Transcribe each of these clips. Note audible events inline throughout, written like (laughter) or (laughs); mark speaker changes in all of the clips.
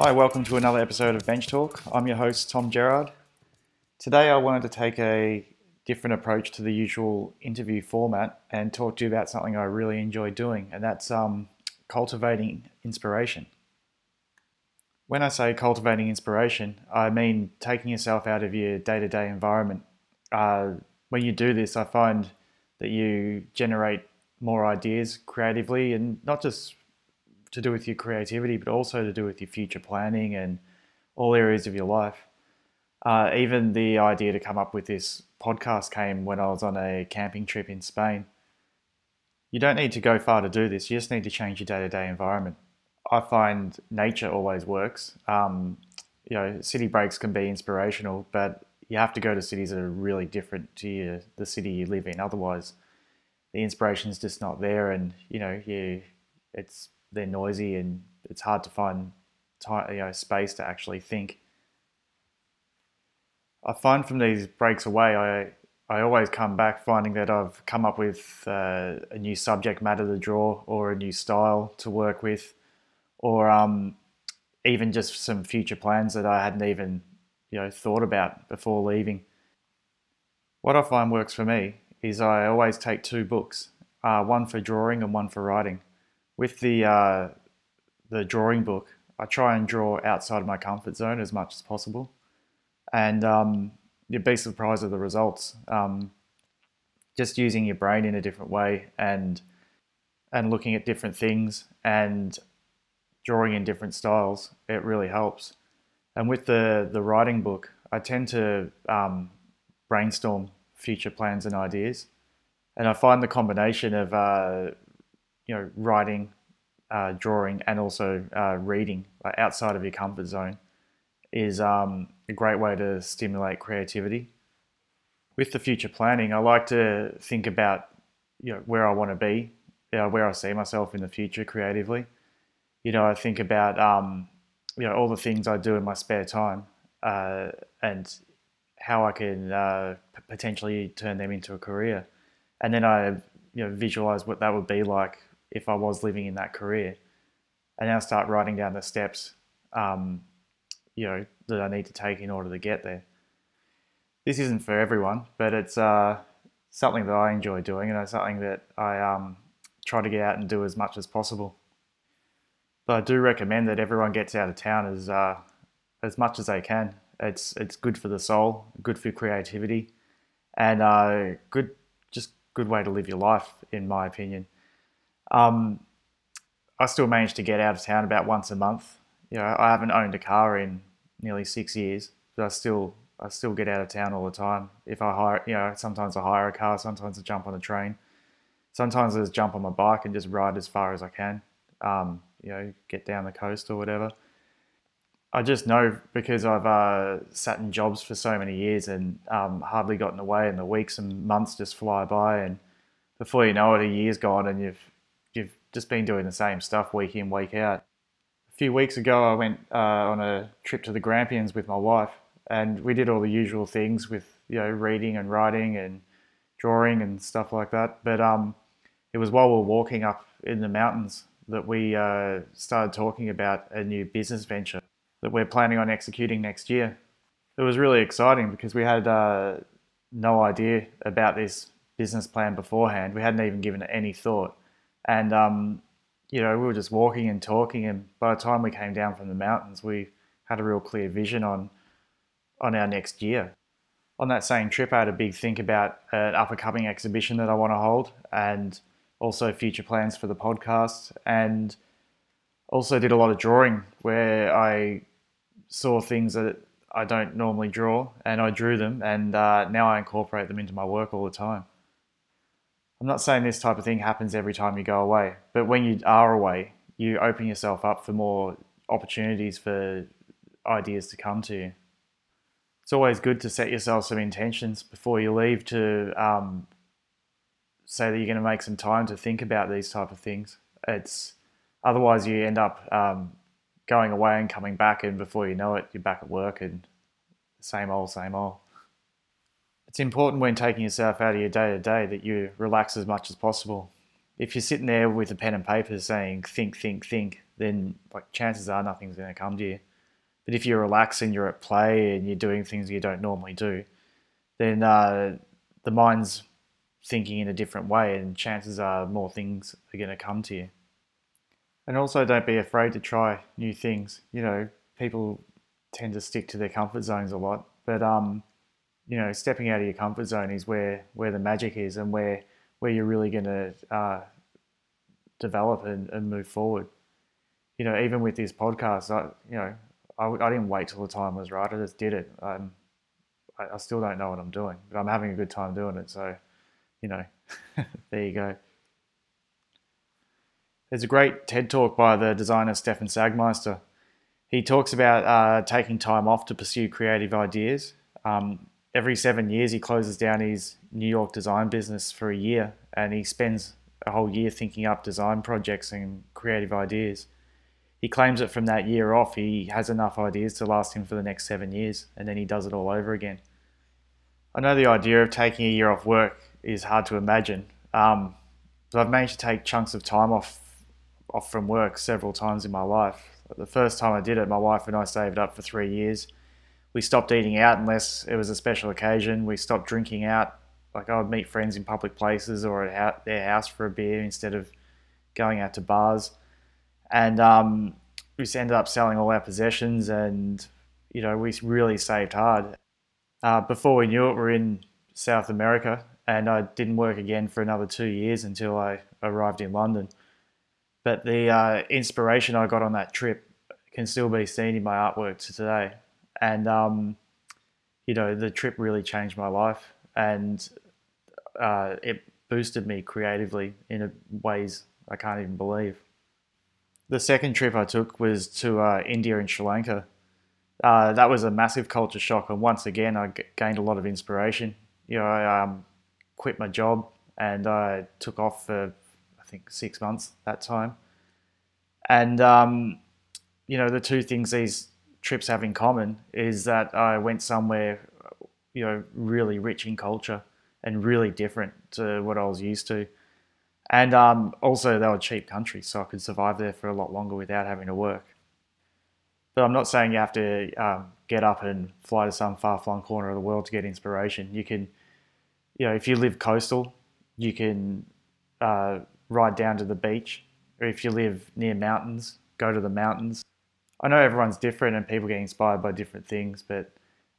Speaker 1: Hi, welcome to another episode of Bench Talk. I'm your host, Tom Gerard. Today, I wanted to take a different approach to the usual interview format and talk to you about something I really enjoy doing, and that's um, cultivating inspiration. When I say cultivating inspiration, I mean taking yourself out of your day to day environment. Uh, when you do this, I find that you generate more ideas creatively and not just to do with your creativity, but also to do with your future planning and all areas of your life. Uh, even the idea to come up with this podcast came when I was on a camping trip in Spain. You don't need to go far to do this, you just need to change your day to day environment. I find nature always works. Um, you know, city breaks can be inspirational, but you have to go to cities that are really different to the city you live in. Otherwise, the inspiration is just not there, and you know, you it's they're noisy and it's hard to find time, you know, space to actually think. I find from these breaks away, I I always come back finding that I've come up with uh, a new subject matter to draw or a new style to work with, or um, even just some future plans that I hadn't even you know thought about before leaving. What I find works for me is I always take two books, uh, one for drawing and one for writing with the uh, the drawing book, I try and draw outside of my comfort zone as much as possible, and um, you'd be surprised at the results. Um, just using your brain in a different way and and looking at different things and drawing in different styles, it really helps. And with the the writing book, I tend to um, brainstorm future plans and ideas, and I find the combination of uh, you know, writing, uh, drawing, and also uh, reading like outside of your comfort zone is um, a great way to stimulate creativity. With the future planning, I like to think about you know where I want to be, you know, where I see myself in the future creatively. You know, I think about um, you know all the things I do in my spare time uh, and how I can uh, potentially turn them into a career, and then I you know visualize what that would be like if I was living in that career. And now start writing down the steps, um, you know, that I need to take in order to get there. This isn't for everyone, but it's uh, something that I enjoy doing, and it's something that I um, try to get out and do as much as possible. But I do recommend that everyone gets out of town as uh, as much as they can. It's it's good for the soul, good for creativity, and uh, good just good way to live your life, in my opinion. Um, I still manage to get out of town about once a month. You know, I haven't owned a car in nearly six years, but I still I still get out of town all the time. If I hire, you know, sometimes I hire a car, sometimes I jump on a train, sometimes I just jump on my bike and just ride as far as I can. Um, you know, get down the coast or whatever. I just know because I've uh, sat in jobs for so many years and um, hardly gotten away, and the weeks and months just fly by, and before you know it, a year's gone, and you've you've just been doing the same stuff week in, week out. A few weeks ago, I went uh, on a trip to the Grampians with my wife, and we did all the usual things with you know reading and writing and drawing and stuff like that. But um, it was while we were walking up in the mountains that we uh, started talking about a new business venture that we're planning on executing next year. It was really exciting because we had uh, no idea about this business plan beforehand. We hadn't even given it any thought. And, um, you know, we were just walking and talking. And by the time we came down from the mountains, we had a real clear vision on, on our next year. On that same trip, I had a big think about an up and coming exhibition that I want to hold and also future plans for the podcast. And also did a lot of drawing where I saw things that I don't normally draw and I drew them. And uh, now I incorporate them into my work all the time. I'm not saying this type of thing happens every time you go away, but when you are away, you open yourself up for more opportunities for ideas to come to you. It's always good to set yourself some intentions before you leave to um, say that you're going to make some time to think about these type of things. It's otherwise you end up um, going away and coming back, and before you know it, you're back at work and same old, same old it's important when taking yourself out of your day to day that you relax as much as possible. If you're sitting there with a pen and paper saying think, think, think, then like chances are nothing's going to come to you. But if you're relaxing, you're at play, and you're doing things you don't normally do, then uh, the mind's thinking in a different way, and chances are more things are going to come to you. And also, don't be afraid to try new things. You know, people tend to stick to their comfort zones a lot, but um, you know, stepping out of your comfort zone is where where the magic is, and where where you're really going to uh, develop and, and move forward. You know, even with this podcast, I you know, I, I didn't wait till the time was right. I just did it. Um, I, I still don't know what I'm doing, but I'm having a good time doing it. So, you know, (laughs) there you go. There's a great TED talk by the designer Stefan Sagmeister. He talks about uh, taking time off to pursue creative ideas. Um, every seven years, he closes down his New York design business for a year and he spends a whole year thinking up design projects and creative ideas. He claims that from that year off, he has enough ideas to last him for the next seven years and then he does it all over again. I know the idea of taking a year off work is hard to imagine, um, but I've managed to take chunks of time off off from work several times in my life. The first time I did it, my wife and I saved up for three years. We stopped eating out unless it was a special occasion. We stopped drinking out. Like I would meet friends in public places or at their house for a beer instead of going out to bars. And um, we ended up selling all our possessions, and you know we really saved hard. Uh, before we knew it, we are in South America, and I didn't work again for another two years until I arrived in London. But the uh, inspiration I got on that trip can still be seen in my artwork to today. And, um, you know, the trip really changed my life and uh, it boosted me creatively in ways I can't even believe. The second trip I took was to uh, India and Sri Lanka. Uh, that was a massive culture shock, and once again, I g- gained a lot of inspiration. You know, I um, quit my job and I took off for I think six months that time. And um, you know, the two things these trips have in common is that I went somewhere, you know, really rich in culture and really different to what I was used to. And um, also, they were cheap countries, so I could survive there for a lot longer without having to work. But I'm not saying you have to um, get up and fly to some far flung corner of the world to get inspiration. You can, you know, if you live coastal, you can uh, ride down to the beach, or if you live near mountains, go to the mountains. I know everyone's different and people get inspired by different things, but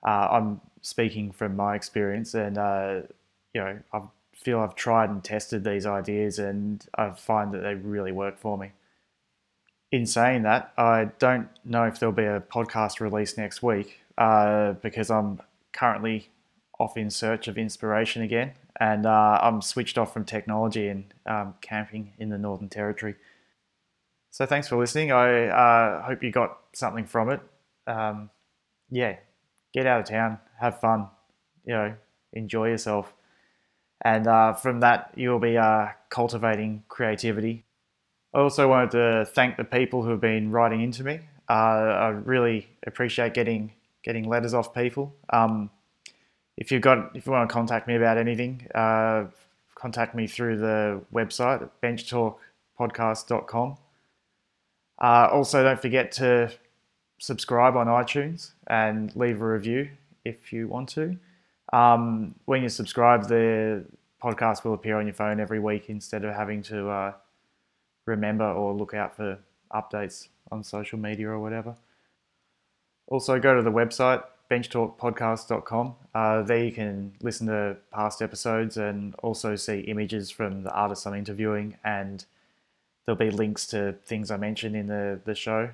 Speaker 1: uh, I'm speaking from my experience, and uh, you know, I feel I've tried and tested these ideas, and I find that they really work for me. In saying that, I don't know if there'll be a podcast release next week uh, because I'm currently off in search of inspiration again, and uh, I'm switched off from technology and um, camping in the Northern Territory. So thanks for listening. I uh, hope you got something from it. Um, yeah, get out of town, have fun, you know, enjoy yourself, and uh, from that you'll be uh, cultivating creativity. I also wanted to thank the people who have been writing into me. Uh, I really appreciate getting getting letters off people. Um, if you've got if you want to contact me about anything, uh, contact me through the website benchtalkpodcast.com. Uh, also, don't forget to subscribe on iTunes and leave a review if you want to. Um, when you subscribe, the podcast will appear on your phone every week instead of having to uh, remember or look out for updates on social media or whatever. Also, go to the website benchtalkpodcast.com. Uh, there you can listen to past episodes and also see images from the artists I'm interviewing, and there'll be links to things I mentioned in the, the show.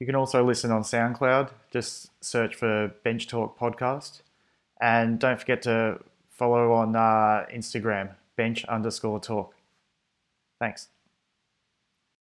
Speaker 1: You can also listen on SoundCloud. Just search for Bench Talk Podcast. And don't forget to follow on uh, Instagram, bench underscore talk. Thanks.